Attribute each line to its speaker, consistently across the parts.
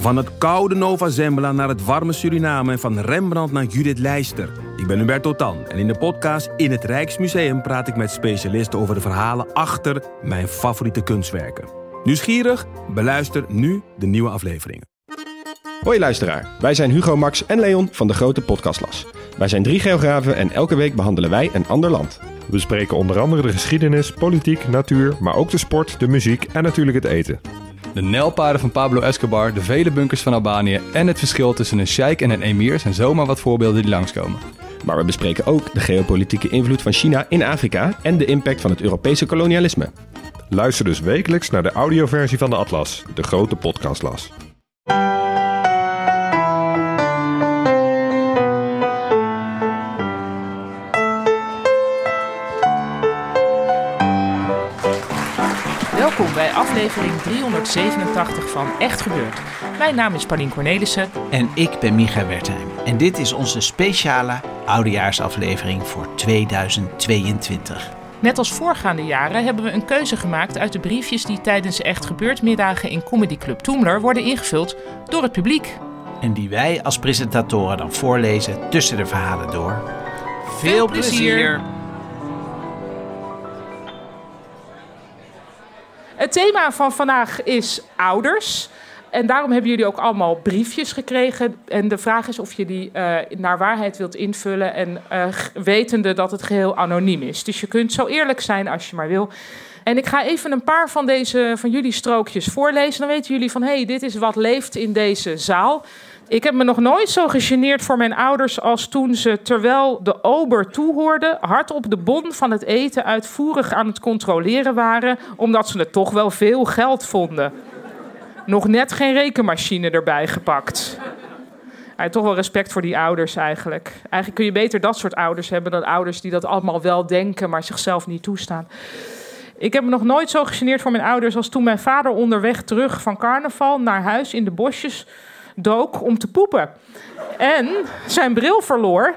Speaker 1: Van het koude Nova Zembla naar het warme Suriname en van Rembrandt naar Judith Leister. Ik ben Hubert Totan en in de podcast In het Rijksmuseum praat ik met specialisten over de verhalen achter mijn favoriete kunstwerken. Nieuwsgierig? Beluister nu de nieuwe afleveringen.
Speaker 2: Hoi luisteraar, wij zijn Hugo, Max en Leon van de Grote Podcastlas. Wij zijn drie geografen en elke week behandelen wij een ander land.
Speaker 3: We bespreken onder andere de geschiedenis, politiek, natuur, maar ook de sport, de muziek en natuurlijk het eten.
Speaker 4: De nijlpaarden van Pablo Escobar, de vele bunkers van Albanië en het verschil tussen een sheik en een emir zijn zomaar wat voorbeelden die langskomen.
Speaker 2: Maar we bespreken ook de geopolitieke invloed van China in Afrika en de impact van het Europese kolonialisme.
Speaker 3: Luister dus wekelijks naar de audioversie van de Atlas, de grote podcastlas.
Speaker 5: Welkom bij aflevering 387 van Echt Gebeurd. Mijn naam is Paulien Cornelissen.
Speaker 6: En ik ben Micha Wertheim. En dit is onze speciale oudejaarsaflevering voor 2022.
Speaker 5: Net als voorgaande jaren hebben we een keuze gemaakt uit de briefjes die tijdens Echt Gebeurd middagen in Comedy Club Toemler worden ingevuld door het publiek.
Speaker 6: En die wij als presentatoren dan voorlezen tussen de verhalen door.
Speaker 5: Veel plezier! Het thema van vandaag is ouders. En daarom hebben jullie ook allemaal briefjes gekregen. En de vraag is of je die uh, naar waarheid wilt invullen. En uh, wetende dat het geheel anoniem is. Dus je kunt zo eerlijk zijn als je maar wil. En ik ga even een paar van, deze, van jullie strookjes voorlezen. Dan weten jullie van hé, hey, dit is wat leeft in deze zaal. Ik heb me nog nooit zo gegeneerd voor mijn ouders als toen ze, terwijl de ober toehoorde, hard op de bon van het eten uitvoerig aan het controleren waren, omdat ze het toch wel veel geld vonden. Nog net geen rekenmachine erbij gepakt. Heeft toch wel respect voor die ouders eigenlijk. Eigenlijk kun je beter dat soort ouders hebben dan ouders die dat allemaal wel denken, maar zichzelf niet toestaan. Ik heb me nog nooit zo gegeneerd voor mijn ouders als toen mijn vader onderweg terug van carnaval naar huis in de bosjes dook om te poepen. En zijn bril verloor.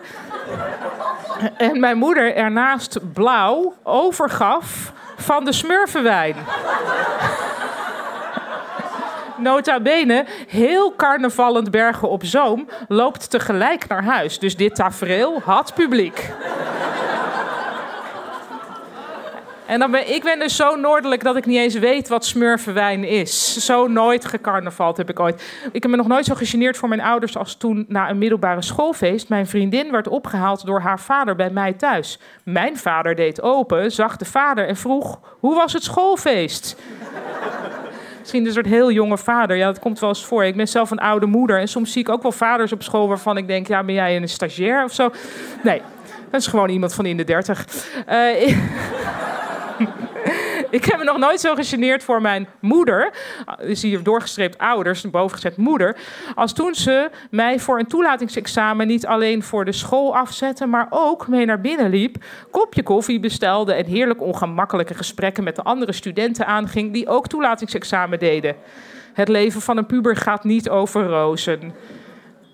Speaker 5: En mijn moeder ernaast blauw overgaf van de smurfenwijn. Nota bene, heel carnavallend Bergen op Zoom loopt tegelijk naar huis. Dus dit tafereel had publiek. En dan ben, ik ben dus zo noordelijk dat ik niet eens weet wat smurfenwijn is. Zo nooit gecarnavald heb ik ooit. Ik heb me nog nooit zo gegeneerd voor mijn ouders als toen na een middelbare schoolfeest mijn vriendin werd opgehaald door haar vader bij mij thuis. Mijn vader deed open, zag de vader en vroeg: Hoe was het schoolfeest? Misschien een soort heel jonge vader. Ja, dat komt wel eens voor. Ik ben zelf een oude moeder. En soms zie ik ook wel vaders op school waarvan ik denk: ja, ben jij een stagiair of zo? Nee, dat is gewoon iemand van in de dertig. Uh, ik heb me nog nooit zo gegeneerd voor mijn moeder. Is hier doorgestreept ouders, bovengezet moeder. Als toen ze mij voor een toelatingsexamen niet alleen voor de school afzette, maar ook mee naar binnen liep, kopje koffie bestelde en heerlijk ongemakkelijke gesprekken met de andere studenten aanging die ook toelatingsexamen deden. Het leven van een puber gaat niet over rozen.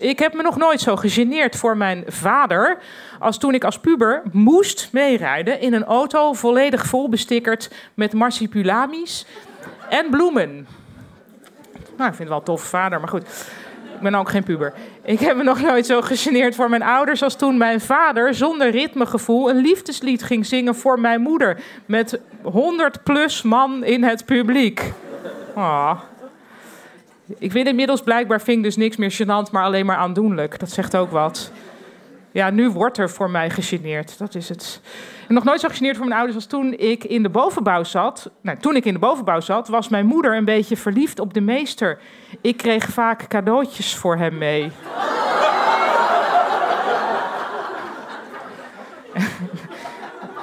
Speaker 5: Ik heb me nog nooit zo gegeneerd voor mijn vader als toen ik als puber moest meerijden in een auto volledig vol bestickerd met marsipulamis en bloemen. Nou, ik vind het wel een toffe vader, maar goed. Ik ben ook geen puber. Ik heb me nog nooit zo gegeneerd voor mijn ouders als toen mijn vader zonder ritmegevoel een liefdeslied ging zingen voor mijn moeder. Met 100 plus man in het publiek. Oh. Ik vind inmiddels blijkbaar vind ik dus niks meer gênant, maar alleen maar aandoenlijk. Dat zegt ook wat. Ja, nu wordt er voor mij gegeneerd. Dat is het. Nog nooit zo gegeneerd voor mijn ouders als toen ik in de bovenbouw zat. Nou, toen ik in de bovenbouw zat, was mijn moeder een beetje verliefd op de meester. Ik kreeg vaak cadeautjes voor hem mee.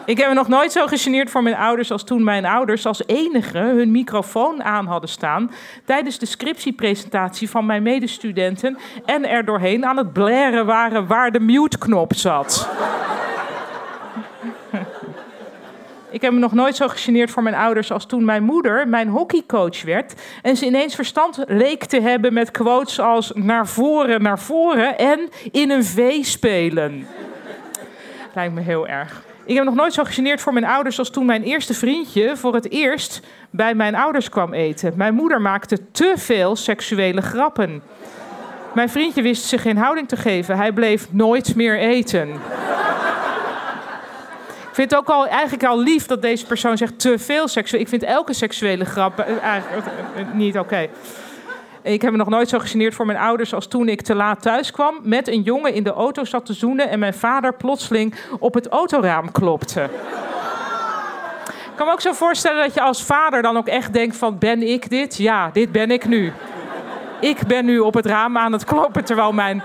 Speaker 5: Ik heb me nog nooit zo gegeneerd voor mijn ouders als toen mijn ouders als enige hun microfoon aan hadden staan tijdens de scriptiepresentatie van mijn medestudenten en er doorheen aan het blaren waren waar de mute-knop zat. Ik heb me nog nooit zo gegeneerd voor mijn ouders als toen mijn moeder mijn hockeycoach werd. En ze ineens verstand leek te hebben met quotes als naar voren, naar voren en in een V spelen. Lijkt me heel erg. Ik heb nog nooit zo gegeneerd voor mijn ouders als toen mijn eerste vriendje voor het eerst bij mijn ouders kwam eten. Mijn moeder maakte te veel seksuele grappen. Mijn vriendje wist zich geen houding te geven. Hij bleef nooit meer eten. Ik vind het ook al, eigenlijk al lief dat deze persoon zegt te veel seksueel. Ik vind elke seksuele grap eh, eigenlijk eh, niet oké. Ik heb me nog nooit zo gegeneerd voor mijn ouders als toen ik te laat thuis kwam. Met een jongen in de auto zat te zoenen en mijn vader plotseling op het autoraam klopte. Ik kan me ook zo voorstellen dat je als vader dan ook echt denkt van... ben ik dit? Ja, dit ben ik nu. Ik ben nu op het raam aan het kloppen terwijl mijn,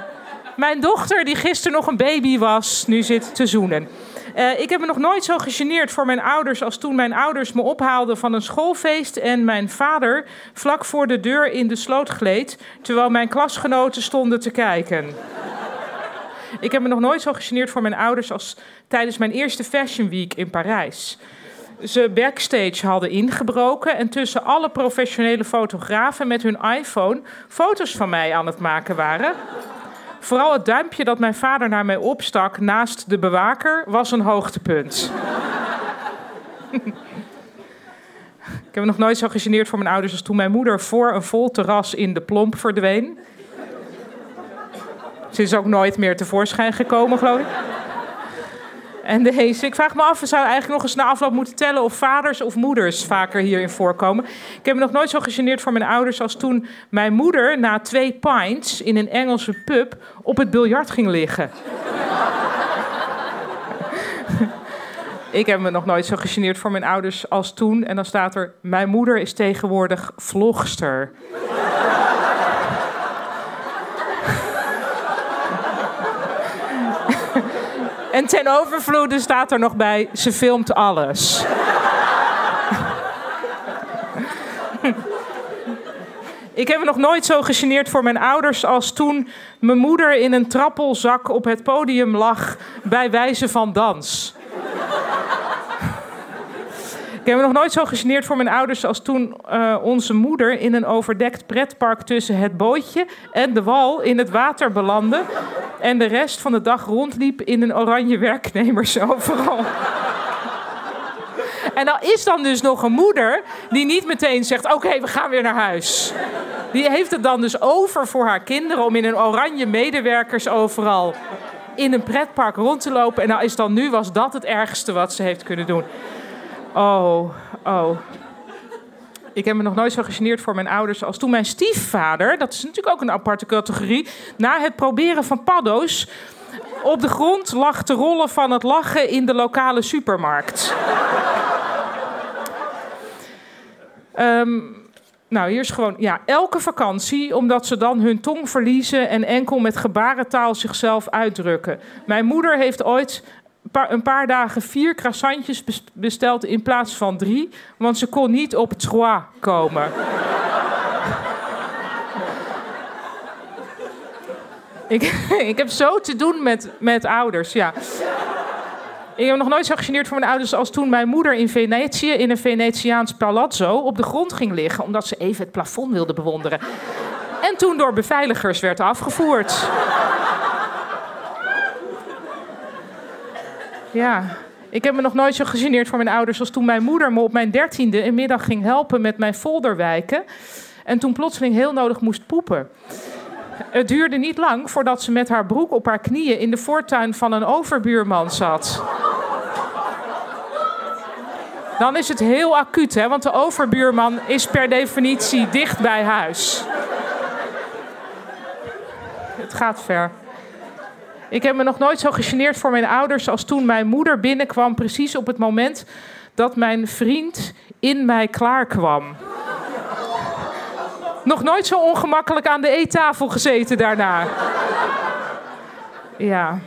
Speaker 5: mijn dochter, die gisteren nog een baby was, nu zit te zoenen. Uh, ik heb me nog nooit zo gegeneerd voor mijn ouders als toen mijn ouders me ophaalden van een schoolfeest en mijn vader vlak voor de deur in de sloot gleed, terwijl mijn klasgenoten stonden te kijken. Ik heb me nog nooit zo gegeneerd voor mijn ouders als tijdens mijn eerste Fashion Week in Parijs. Ze backstage hadden ingebroken en tussen alle professionele fotografen met hun iPhone foto's van mij aan het maken waren. Vooral het duimpje dat mijn vader naar mij opstak naast de bewaker was een hoogtepunt. Ik heb me nog nooit zo gegeneerd voor mijn ouders als toen mijn moeder voor een vol terras in de plomp verdween. Ze is ook nooit meer tevoorschijn gekomen, geloof ik. En deze, ik vraag me af, we zouden eigenlijk nog eens na afloop moeten tellen of vaders of moeders vaker hierin voorkomen. Ik heb me nog nooit zo gegeneerd voor mijn ouders als toen mijn moeder na twee pints in een Engelse pub op het biljart ging liggen. ik heb me nog nooit zo gegeneerd voor mijn ouders als toen. En dan staat er: Mijn moeder is tegenwoordig vlogster. En ten overvloede staat er nog bij: ze filmt alles. Ik heb me nog nooit zo gegeneerd voor mijn ouders als toen mijn moeder in een trappelzak op het podium lag bij wijze van dans. Ik heb me nog nooit zo gegeneerd voor mijn ouders als toen uh, onze moeder in een overdekt pretpark tussen het bootje en de wal in het water belandde. En de rest van de dag rondliep in een oranje werknemers overal. En dan is dan dus nog een moeder die niet meteen zegt: Oké, we gaan weer naar huis. Die heeft het dan dus over voor haar kinderen om in een oranje medewerkers overal in een pretpark rond te lopen. En nou is dan nu was dat het ergste wat ze heeft kunnen doen. Oh, oh. Ik heb me nog nooit zo gegeneerd voor mijn ouders als toen mijn stiefvader, dat is natuurlijk ook een aparte categorie, na het proberen van paddo's op de grond lag te rollen van het lachen in de lokale supermarkt. um, nou, hier is gewoon, ja, elke vakantie, omdat ze dan hun tong verliezen en enkel met gebarentaal zichzelf uitdrukken. Mijn moeder heeft ooit een paar dagen vier croissantjes besteld in plaats van drie, want ze kon niet op trois komen. ik, ik heb zo te doen met, met ouders, ja. Ik heb nog nooit zo voor mijn ouders als toen mijn moeder in Venetië in een Venetiaans palazzo op de grond ging liggen omdat ze even het plafond wilde bewonderen. En toen door beveiligers werd afgevoerd. Ja, ik heb me nog nooit zo gegeneerd voor mijn ouders als toen mijn moeder me op mijn dertiende een middag ging helpen met mijn folderwijken. En toen plotseling heel nodig moest poepen. Het duurde niet lang voordat ze met haar broek op haar knieën in de voortuin van een overbuurman zat. Dan is het heel acuut, hè? want de overbuurman is per definitie dicht bij huis. Het gaat ver. Ik heb me nog nooit zo gegeneerd voor mijn ouders als toen mijn moeder binnenkwam, precies op het moment dat mijn vriend in mij klaarkwam. Nog nooit zo ongemakkelijk aan de eettafel gezeten daarna. Ja.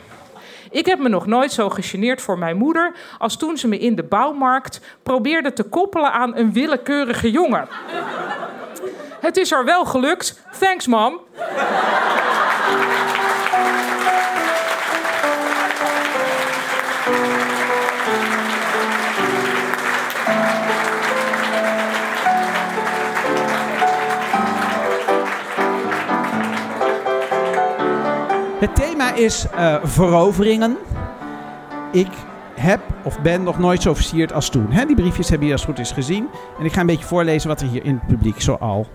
Speaker 5: Ik heb me nog nooit zo gegeneerd voor mijn moeder als toen ze me in de bouwmarkt probeerde te koppelen aan een willekeurige jongen. Het is er wel gelukt. Thanks, mom.
Speaker 6: Is uh, veroveringen. Ik heb of ben nog nooit zo versierd als toen. Die briefjes hebben jullie als goed is gezien. En ik ga een beetje voorlezen wat er hier in het publiek zoal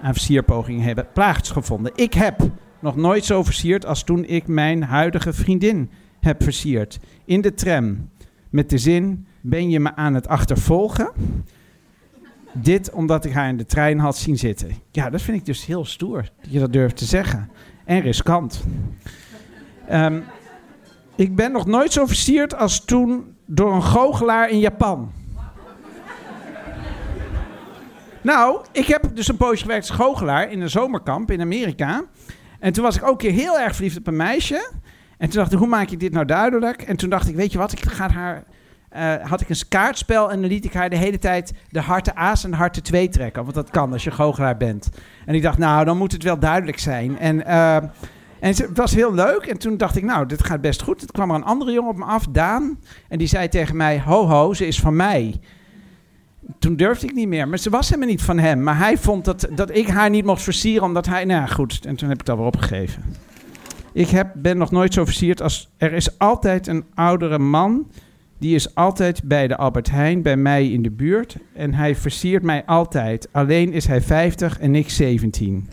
Speaker 6: aan versierpogingen hebben plaatsgevonden. Ik heb nog nooit zo versierd als toen ik mijn huidige vriendin heb versierd. In de tram. Met de zin, ben je me aan het achtervolgen? Dit omdat ik haar in de trein had zien zitten. Ja, dat vind ik dus heel stoer. Dat je dat durft te zeggen. En riskant. Ehm, ik ben nog nooit zo versierd als toen door een goochelaar in Japan. Nou, ik heb dus een poosje gewerkt als goochelaar in een zomerkamp in Amerika. En toen was ik ook heel erg verliefd op een meisje. En toen dacht ik, hoe maak ik dit nou duidelijk? En toen dacht ik, weet je wat, ik ga haar... eh, had ik een kaartspel en dan liet ik haar de hele tijd de harten A's en de harten 2 trekken. Want dat kan als je goochelaar bent. En ik dacht, nou, dan moet het wel duidelijk zijn. En, eh, en het was heel leuk. En toen dacht ik, nou, dit gaat best goed. Toen kwam er een andere jongen op me af, Daan. En die zei tegen mij, ho ho, ze is van mij. Toen durfde ik niet meer. Maar ze was helemaal niet van hem. Maar hij vond dat, dat ik haar niet mocht versieren, omdat hij... Nou goed. En toen heb ik dat weer opgegeven. Ik heb, ben nog nooit zo versierd als... Er is altijd een oudere man... Die is altijd bij de Albert Heijn, bij mij in de buurt. En hij versiert mij altijd. Alleen is hij 50 en ik 17.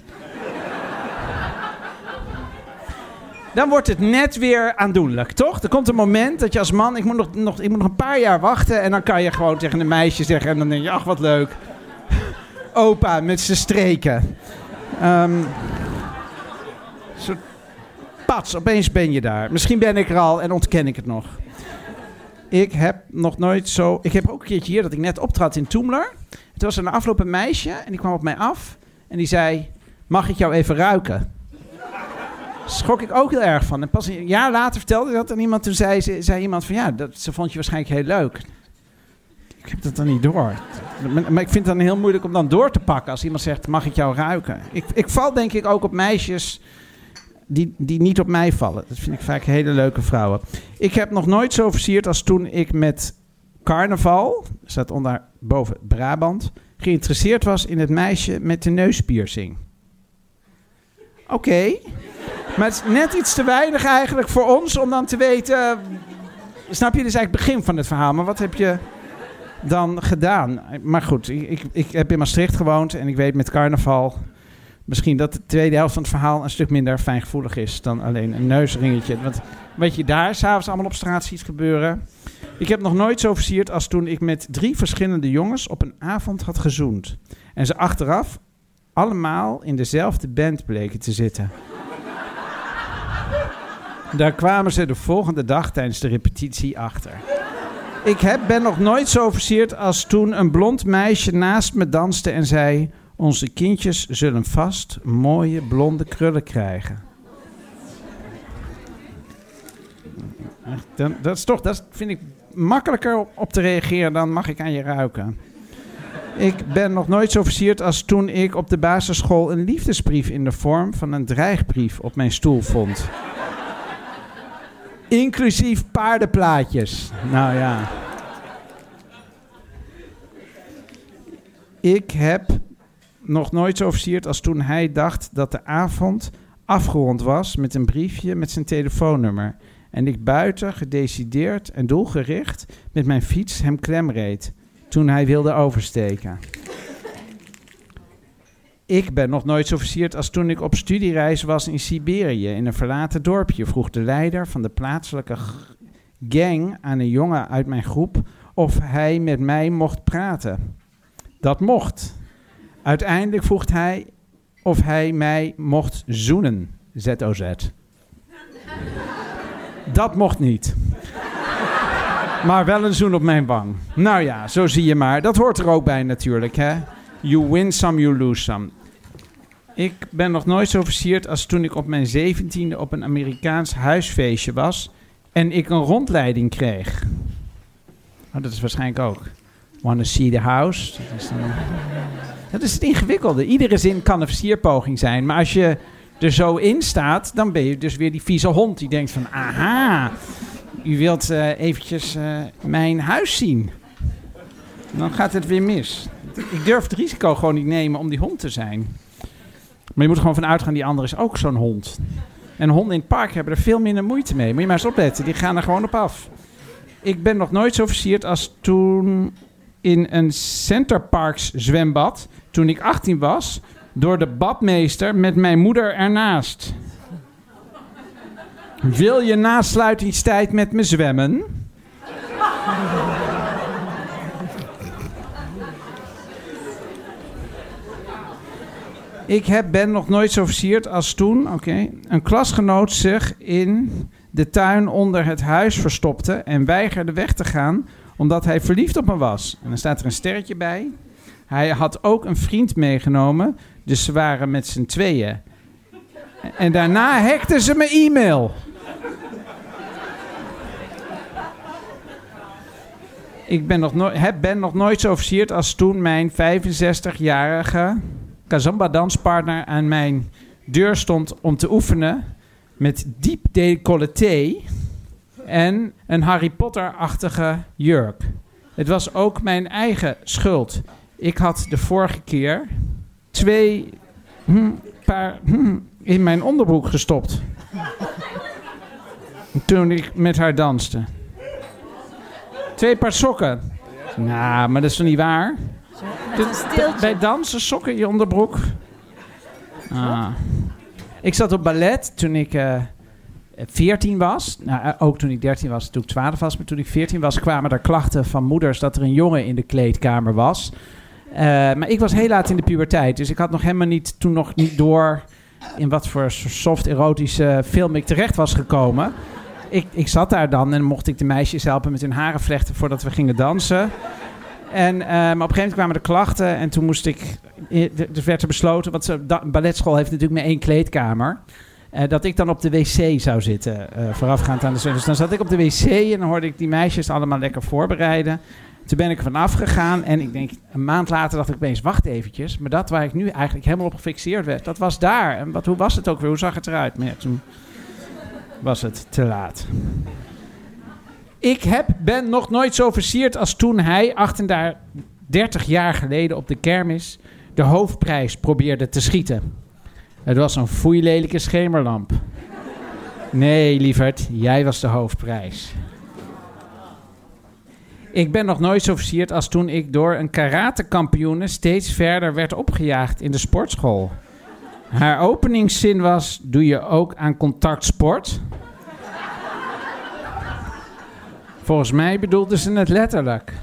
Speaker 6: Dan wordt het net weer aandoenlijk, toch? Er komt een moment dat je als man... Ik moet nog, nog, ik moet nog een paar jaar wachten... en dan kan je gewoon tegen een meisje zeggen... en dan denk je, ach, wat leuk. Opa met zijn streken. Soort pats, opeens ben je daar. Misschien ben ik er al en ontken ik het nog. Ik heb nog nooit zo... Ik heb ook een keertje hier dat ik net optrad in Toemler. Het was een afloop een meisje en die kwam op mij af. En die zei, mag ik jou even ruiken? Schrok ik ook heel erg van. En pas een jaar later vertelde ik dat aan iemand. Toen zei, ze- zei iemand van, ja, dat, ze vond je waarschijnlijk heel leuk. Ik heb dat dan niet door. Maar, ik vind het dan heel moeilijk om dan door te pakken als iemand zegt, mag ik jou ruiken? Ik, ik val denk ik ook op meisjes die, die niet op mij vallen. Dat vind ik vaak hele leuke vrouwen. Ik heb nog nooit zo versierd als toen ik met carnaval, staat onder boven Brabant, geïnteresseerd was in het meisje met de neuspiercing. Oké, maar het is net iets te weinig eigenlijk voor ons om dan te weten. Snap je, dit is eigenlijk het begin van het verhaal, maar wat heb je dan gedaan? Maar goed, ik, ik, ik heb in Maastricht gewoond en ik weet met carnaval misschien dat de tweede helft van het verhaal een stuk minder fijngevoelig is dan alleen een neusringetje. Want wat je daar s'avonds allemaal op straat ziet gebeuren. Ik heb nog nooit zo versierd als toen ik met drie verschillende jongens op een avond had gezoend. En ze achteraf allemaal in dezelfde band bleken te zitten. Daar kwamen ze de volgende dag tijdens de repetitie achter. Ik heb, ben nog nooit zo versierd als toen een blond meisje naast me danste en zei... Onze kindjes zullen vast mooie blonde krullen krijgen. Dat, is toch, dat vind ik makkelijker op te reageren dan mag ik aan je ruiken. Ik ben nog nooit zo versierd als toen ik op de basisschool een liefdesbrief in de vorm van een dreigbrief op mijn stoel vond. Inclusief paardenplaatjes. Nou ja. Ik heb nog nooit zo versierd als toen hij dacht dat de avond afgerond was met een briefje met zijn telefoonnummer. En ik buiten, gedecideerd en doelgericht, met mijn fiets hem klemreed toen hij wilde oversteken. Ik ben nog nooit zo versierd als toen ik op studiereis was in Siberië, in een verlaten dorpje, vroeg de leider van de plaatselijke gang aan een jongen uit mijn groep of hij met mij mocht praten. Dat mocht. Uiteindelijk vroeg hij of hij mij mocht zoenen. ZOZ. Dat mocht niet. Maar wel een zoen op mijn wang. Nou ja, zo zie je maar. Dat hoort er ook bij natuurlijk, hè. You win some, you lose some. Ik ben nog nooit zo versierd als toen ik op mijn zeventiende op een Amerikaans huisfeestje was... en ik een rondleiding kreeg. Oh, dat is waarschijnlijk ook. Wanna see the house? Dat is, dan- dat is het ingewikkelde. Iedere zin kan een versierpoging zijn. Maar als je er zo in staat, dan ben je dus weer die vieze hond die denkt van... Aha, u wilt eh, eventjes eh, mijn huis zien. Dan gaat het weer mis. Ik durf het risico gewoon niet nemen om die hond te zijn. Maar je moet gewoon van uitgaan, die andere is ook zo'n hond. En honden in het park hebben er veel minder moeite mee. Moet je maar eens opletten, die gaan er gewoon op af. Ik ben nog nooit zo versierd als toen in een Centerparks zwembad, toen ik 18 was, door de badmeester met mijn moeder ernaast. Wil je na sluitingstijd met me zwemmen? Ik heb, ben nog nooit zo versierd als toen oké, een klasgenoot zich in de tuin onder het huis verstopte en weigerde weg te gaan omdat hij verliefd op me was. En dan staat er een sterretje bij. Hij had ook een vriend meegenomen, dus ze waren met z'n tweeën. En daarna hackten ze mijn e-mail. Ik ben nog, nooit, heb, ben nog nooit zo versierd als toen mijn 65-jarige kazamba-danspartner aan mijn deur stond om te oefenen met diep decolleté en een Harry Potter-achtige jurk. Het was ook mijn eigen schuld. Ik had de vorige keer twee hm, paar hm, in mijn onderbroek gestopt. Toen ik met haar danste. Twee paar sokken. Nou, maar dat is toch niet waar? De- bij dansen sokken in je onderbroek. Ah. Ik zat op ballet toen ik eh 14 was. Nou, eh, ook toen ik 13 was, toen ik 12 was. Maar toen ik 14 was, kwamen er klachten van moeders dat er een jongen in de kleedkamer was. Eh, maar ik was heel laat in de puberteit. Dus ik had nog helemaal niet, toen nog niet door in wat voor soft erotische film ik terecht was gekomen. Ik, ik zat daar dan en mocht ik de meisjes helpen met hun haren vlechten voordat we gingen dansen. En, eh, maar op een gegeven moment kwamen de klachten en toen moest ik... eh, Er werd er besloten, want da- balletschool heeft natuurlijk maar één kleedkamer. eh, dat ik dan op de wc zou zitten, voorafgaand aan de zwem. Dus dan zat ik op de wc en dan hoorde ik die meisjes allemaal lekker voorbereiden. Toen ben ik er vanaf gegaan en ik denk, een maand later dacht ik opeens, wacht eventjes. Maar dat waar ik nu eigenlijk helemaal op gefixeerd werd, dat was daar. En wat, hoe was het ook weer? Hoe zag het eruit? Maar toen was het te laat. Ik heb, ben nog nooit zo versierd als toen hij, 38 jaar geleden op de kermis, de hoofdprijs probeerde te schieten. Het was een foeilelijke schemerlamp. Nee, lieverd, jij was de hoofdprijs. Ik ben nog nooit zo versierd als toen ik door een karatekampioene steeds verder werd opgejaagd in de sportschool. Haar openingszin was: Doe je ook aan contactsport? Volgens mij bedoelde ze het letterlijk.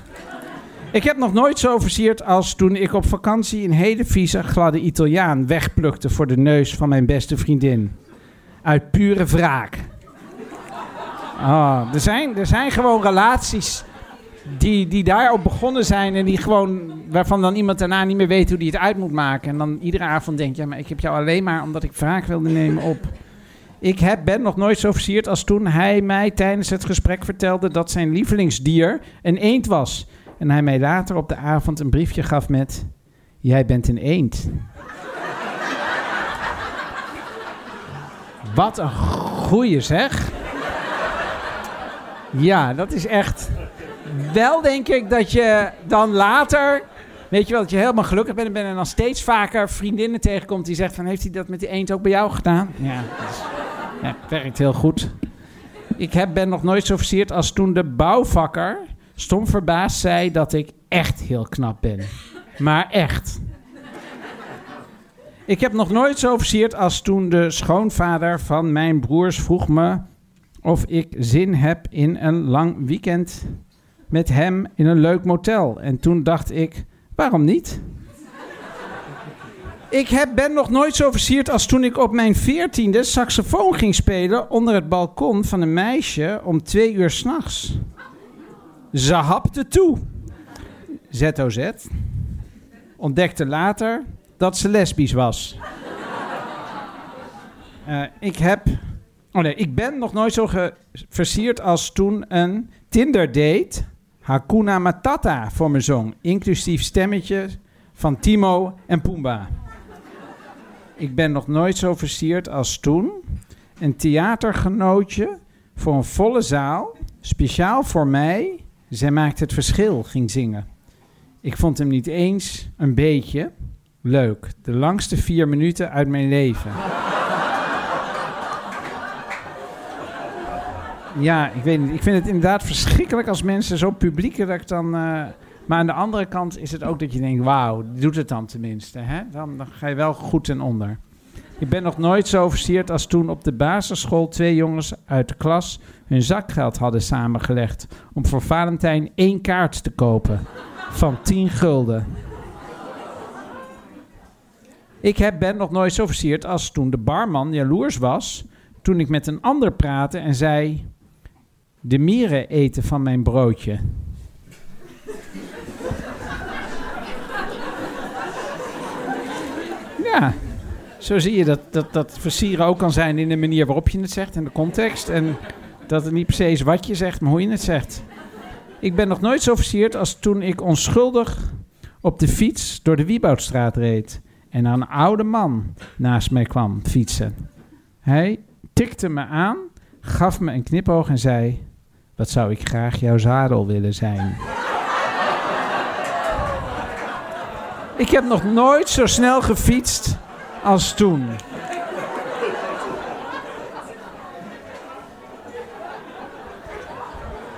Speaker 6: Ik heb nog nooit zo versierd als toen ik op vakantie een hele vieze gladde Italiaan wegplukte voor de neus van mijn beste vriendin. Uit pure wraak. Ah, er, zijn, er zijn gewoon relaties die, die daarop begonnen zijn en die gewoon, waarvan dan iemand daarna niet meer weet hoe die het uit moet maken. En dan iedere avond denkt, ja, maar ik heb jou alleen maar omdat ik wraak wilde nemen op. Ik heb, ben nog nooit zo versierd als toen hij mij tijdens het gesprek vertelde dat zijn lievelingsdier een eend was. En hij mij later op de avond een briefje gaf met: Jij bent een eend. Wat een goeie zeg. Ja, dat is echt. Wel denk ik dat je dan later. Weet je wel, dat je helemaal gelukkig bent en ben en dan steeds vaker vriendinnen tegenkomt die zegt van heeft hij dat met die eend ook bij jou gedaan? Ja, is- ja het werkt heel goed. Ik heb, ben nog nooit zo versierd als toen de bouwvakker stom verbaasd zei dat ik echt heel knap ben. Maar echt. Ik heb nog nooit zo versierd als toen de schoonvader van mijn broers vroeg me of ik zin heb in een lang weekend met hem in een leuk motel. En toen dacht ik, waarom niet? Ik heb, ben nog nooit zo versierd als toen ik op mijn veertiende saxofoon ging spelen onder het balkon van een meisje om twee uur s'nachts. Ze hapte toe. ZOZ. Ontdekte later dat ze lesbisch was. Eh, ik heb... Oh nee, ik ben nog nooit zo versierd als toen een Tinder-date Hakuna Matata voor me zong. Inclusief stemmetje van Timo en Pumba. Ik ben nog nooit zo versierd als toen een theatergenootje voor een volle zaal, speciaal voor mij, zij maakt het verschil, ging zingen. Ik vond hem niet eens een beetje leuk. De langste vier minuten uit mijn leven. Ja, ik weet niet. Ik vind het inderdaad verschrikkelijk als mensen zo publiekelijk dan... eh, maar aan de andere kant is het ook dat je denkt... wauw, doet het dan tenminste. Hè? Dan, dan ga je wel goed ten onder. Ik ben nog nooit zo versierd als toen op de basisschool... twee jongens uit de klas hun zakgeld hadden samengelegd... om voor Valentijn één kaart te kopen van 10 gulden. Ik heb, ben nog nooit zo versierd als toen de barman jaloers was... toen ik met een ander praatte en zei... De mieren eten van mijn broodje. Ja, zo zie je dat, dat, dat versieren ook kan zijn in de manier waarop je het zegt en de context. En dat het niet per se is wat je zegt, maar hoe je het zegt. Ik ben nog nooit zo versierd als toen ik onschuldig op de fiets door de Wieboudstraat reed. En een oude man naast mij kwam fietsen. Hij tikte me aan, gaf me een knipoog en zei... Wat zou ik graag jouw zadel willen zijn. ik heb nog nooit zo snel gefietst als toen.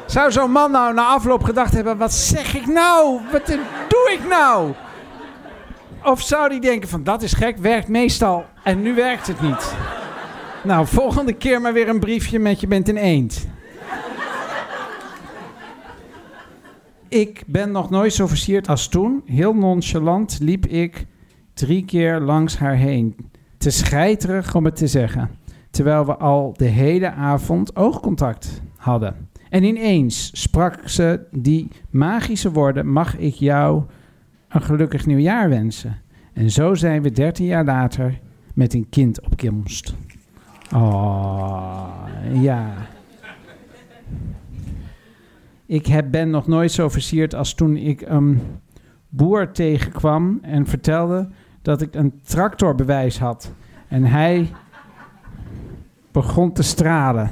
Speaker 6: Zou zo'n man nou na afloop gedacht hebben: wat zeg ik nou? Wat doe ik nou? Of zou die denken: van dat is gek, werkt meestal en nu werkt het niet. Nou, volgende keer maar weer een briefje met je bent een eend. Ik ben nog nooit zo versierd als toen. Heel nonchalant liep ik drie keer langs haar heen. Te scheiterig om het te zeggen. Terwijl we al de hele avond oogcontact hadden. En ineens sprak ze die magische woorden: Mag ik jou een gelukkig nieuwjaar wensen? En zo zijn we dertien jaar later met een kind op komst. Oh, ja. Ik heb, ben nog nooit zo versierd als toen ik een boer tegenkwam en vertelde dat ik een tractorbewijs had. En hij begon te stralen.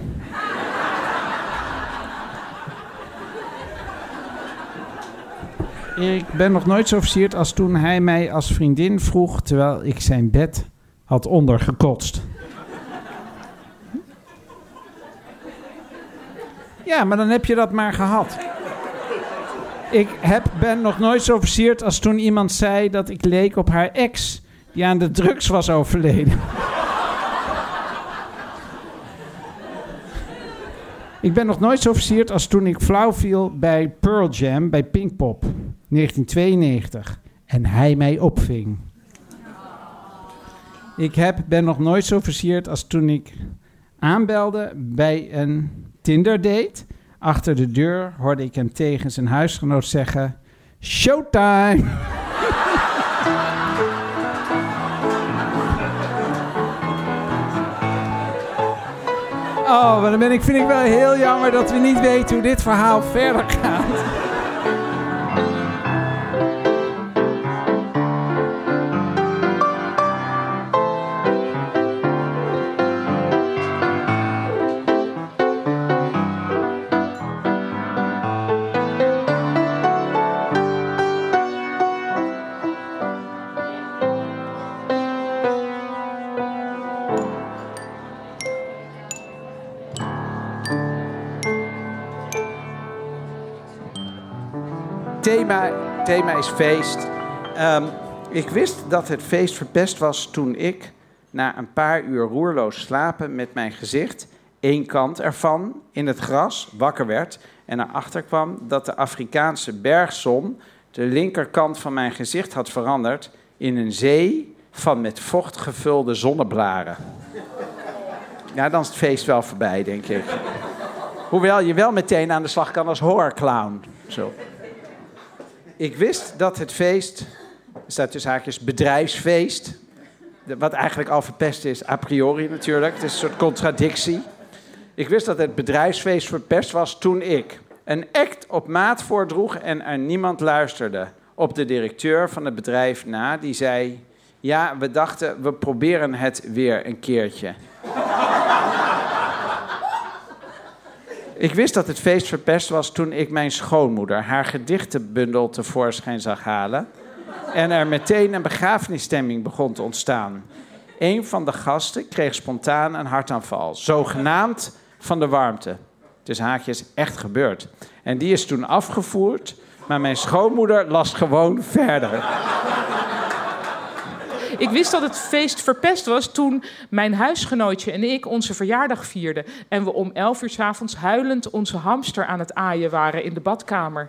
Speaker 6: Ik ben nog nooit zo versierd als toen hij mij als vriendin vroeg terwijl ik zijn bed had ondergekotst. Ja, maar dan heb je dat maar gehad. Ik heb, ben nog nooit zo versierd als toen iemand zei dat ik leek op haar ex, die aan de drugs was overleden. ik ben nog nooit zo versierd als toen ik flauw viel bij Pearl Jam bij Pinkpop 1992 en hij mij opving. Ik heb, ben nog nooit zo versierd als toen ik aanbelde bij een Tinder date. Achter de deur hoorde ik hem tegen zijn huisgenoot zeggen: Showtime! Oh, maar dan ben ik, vind ik wel heel jammer dat we niet weten hoe dit verhaal verder gaat.
Speaker 7: Thema, thema is feest. Ehm, ik wist dat het feest verpest was toen ik, na een paar uur roerloos slapen met mijn gezicht, één kant ervan in het gras, wakker werd en erachter kwam dat de Afrikaanse bergzon de linkerkant van mijn gezicht had veranderd in een zee van met vocht gevulde zonneblaren. Ja, dan is het feest wel voorbij, denk ik. Hoewel je wel meteen aan de slag kan als horrorclown. Zo. Ik wist dat het feest, staat tussen haakjes bedrijfsfeest, wat eigenlijk al verpest is, a priori natuurlijk, het is een soort contradictie. Ik wist dat het bedrijfsfeest verpest was toen ik een act op maat voordroeg en er niemand luisterde. Op de directeur van het bedrijf na, die zei, ja, we dachten, we proberen het weer een keertje. Ik wist dat het feest verpest was toen ik mijn schoonmoeder haar gedichtenbundel tevoorschijn zag halen. En er meteen een begrafenisstemming begon te ontstaan. Een van de gasten kreeg spontaan een hartaanval, zogenaamd van de warmte.
Speaker 6: tussen haakjes, echt gebeurd. En die is toen afgevoerd, maar mijn schoonmoeder las gewoon verder.
Speaker 5: Ik wist dat het feest verpest was toen mijn huisgenootje en ik onze verjaardag vierden. En we om 11 uur 's avonds huilend onze hamster aan het aaien waren in de badkamer.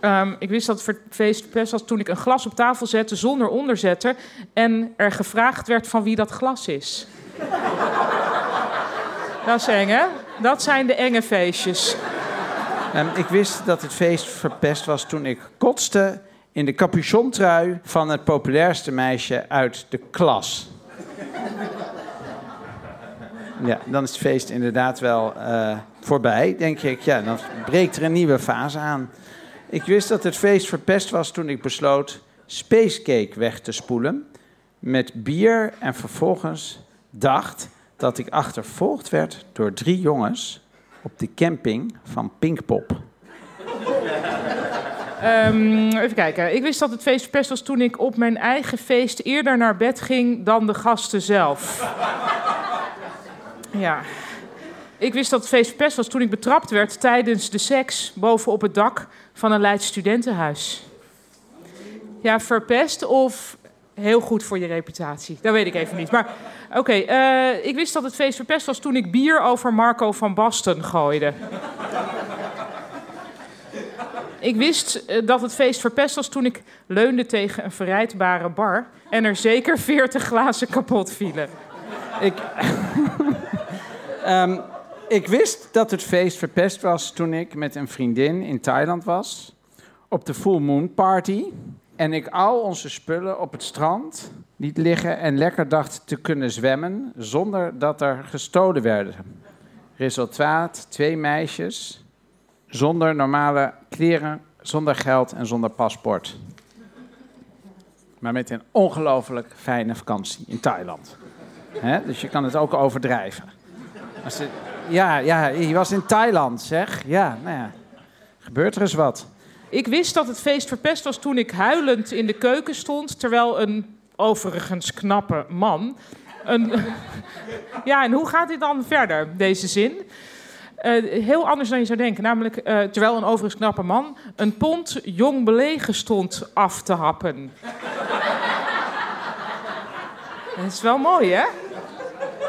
Speaker 5: Ehm, ik wist dat het feest verpest was toen ik een glas op tafel zette zonder onderzetter. En er gevraagd werd van wie dat glas is. dat is hè? Dat zijn de enge feestjes.
Speaker 6: Ehm, ik wist dat het feest verpest was toen ik kotste in de capuchontrui van het populairste meisje uit de klas. Ja, dan is het feest inderdaad wel eh, voorbij, denk ik. Ja, dan breekt er een nieuwe fase aan. Ik wist dat het feest verpest was toen ik besloot spacecake weg te spoelen met bier en vervolgens dacht dat ik achtervolgd werd door drie jongens op de camping van Pinkpop.
Speaker 5: Ehm, even kijken. Ik wist dat het feest verpest was toen ik op mijn eigen feest eerder naar bed ging dan de gasten zelf. Ja. Ik wist dat het feest verpest was toen ik betrapt werd tijdens de seks bovenop het dak van een Leids studentenhuis. Ja, verpest of heel goed voor je reputatie? Dat weet ik even niet. Maar oké, eh, ik wist dat het feest verpest was toen ik bier over Marco van Basten gooide. Ik wist eh, dat het feest verpest was toen ik leunde tegen een verrijdbare bar en er zeker 40 glazen kapot vielen.
Speaker 6: Ik, Ehm, ik wist dat het feest verpest was toen ik met een vriendin in Thailand was. Op de Full Moon Party. En ik al onze spullen op het strand liet liggen en lekker dacht te kunnen zwemmen zonder dat er gestolen werden. Resultaat: twee meisjes zonder normale kleren, zonder geld en zonder paspoort. Maar met een ongelooflijk fijne vakantie in Thailand. Dus je kan het ook overdrijven. Als ja, ja, je was in Thailand, zeg. Ja, nou ja. Gebeurt er eens wat.
Speaker 5: Ik wist dat het feest verpest was toen ik huilend in de keuken stond, terwijl een overigens knappe man. Een, ja, en hoe gaat dit dan verder, deze zin? Eh, heel anders dan je zou denken. Namelijk, eh, terwijl een overigens knappe man een pond jong belegen stond af te happen. Dat is wel mooi, hè?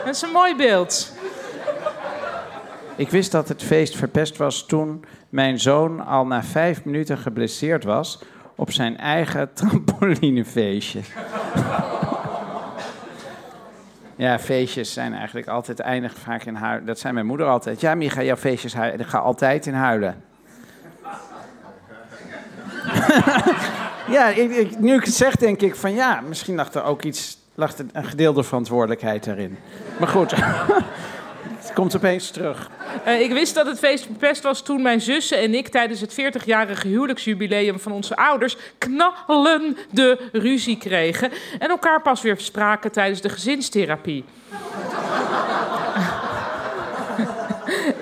Speaker 5: Dat is een mooi beeld.
Speaker 6: Ik wist dat het feest verpest was toen mijn zoon al na vijf minuten geblesseerd was op zijn eigen trampolinefeestje. Ja, feestjes zijn eigenlijk altijd eindig vaak in huilen. Dat zei mijn moeder altijd. Ja, Micha, jouw feestjes huilen. Ik ga altijd in huilen. ja, nu ik het zeg, denk ik van ja, misschien lag er ook iets, lag er een gedeelde verantwoordelijkheid erin. Maar goed, komt opeens terug.
Speaker 5: Eh, ik wist dat het feest verpest was toen mijn zussen en ik tijdens het 40-jarige huwelijksjubileum van onze ouders knallende ruzie kregen en elkaar pas weer spraken tijdens de gezinstherapie.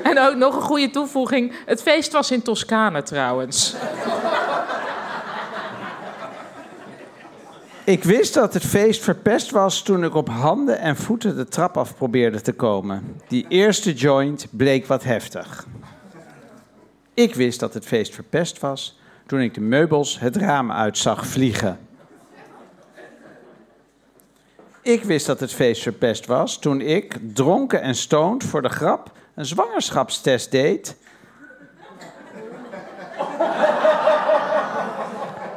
Speaker 5: en ook nog een goede toevoeging: het feest was in Toscane trouwens.
Speaker 6: Ik wist dat het feest verpest was toen ik op handen en voeten de trap af probeerde te komen. Die eerste joint bleek wat heftig. Ik wist dat het feest verpest was toen ik de meubels het raam uit zag vliegen. Ik wist dat het feest verpest was toen ik, dronken en stoned voor de grap, een zwangerschapstest deed.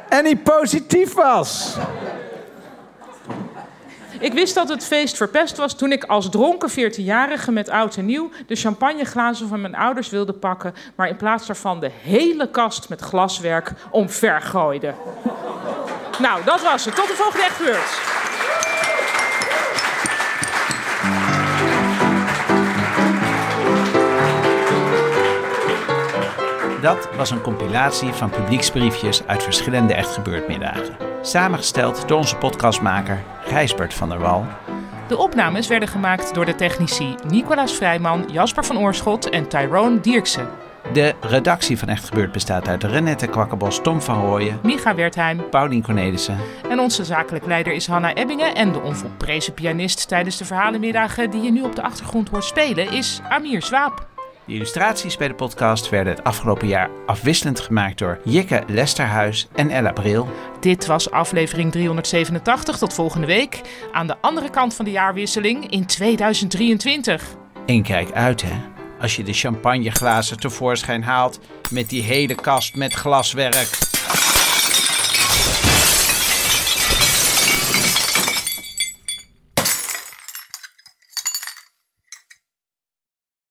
Speaker 6: En die positief was.
Speaker 5: Ik wist dat het feest verpest was toen ik als dronken 14-jarige met oud en nieuw de champagneglazen van mijn ouders wilde pakken, maar in plaats daarvan de hele kast met glaswerk omvergooide. nou, dat was het. Tot de volgende echt
Speaker 8: Dat was een compilatie van publieksbriefjes uit verschillende echt gebeurd middagen. Samengesteld door onze podcastmaker Gijsbert van der Wal.
Speaker 5: De opnames werden gemaakt door de technici Nicolaas Vrijman, Jasper van Oorschot en Tyrone Dierksen.
Speaker 6: De redactie van Echt Gebeurd bestaat uit Renette Kwakkerbos, Tom van Rooyen,
Speaker 5: Micha Wertheim.
Speaker 6: Paulien Cornelissen.
Speaker 5: En onze zakelijk leider is Hanna Ebbingen. En de onvolprezen pianist tijdens de verhalenmiddagen die je nu op de achtergrond hoort spelen is Amir Zwaap.
Speaker 6: De illustraties bij de podcast werden het afgelopen jaar afwisselend gemaakt door Jikke Lesterhuis en Ella Bril.
Speaker 5: Dit was aflevering 387. Tot volgende week. Aan de andere kant van de jaarwisseling in 2023.
Speaker 6: En kijk uit hè, als je de champagneglazen tevoorschijn haalt met die hele kast met glaswerk.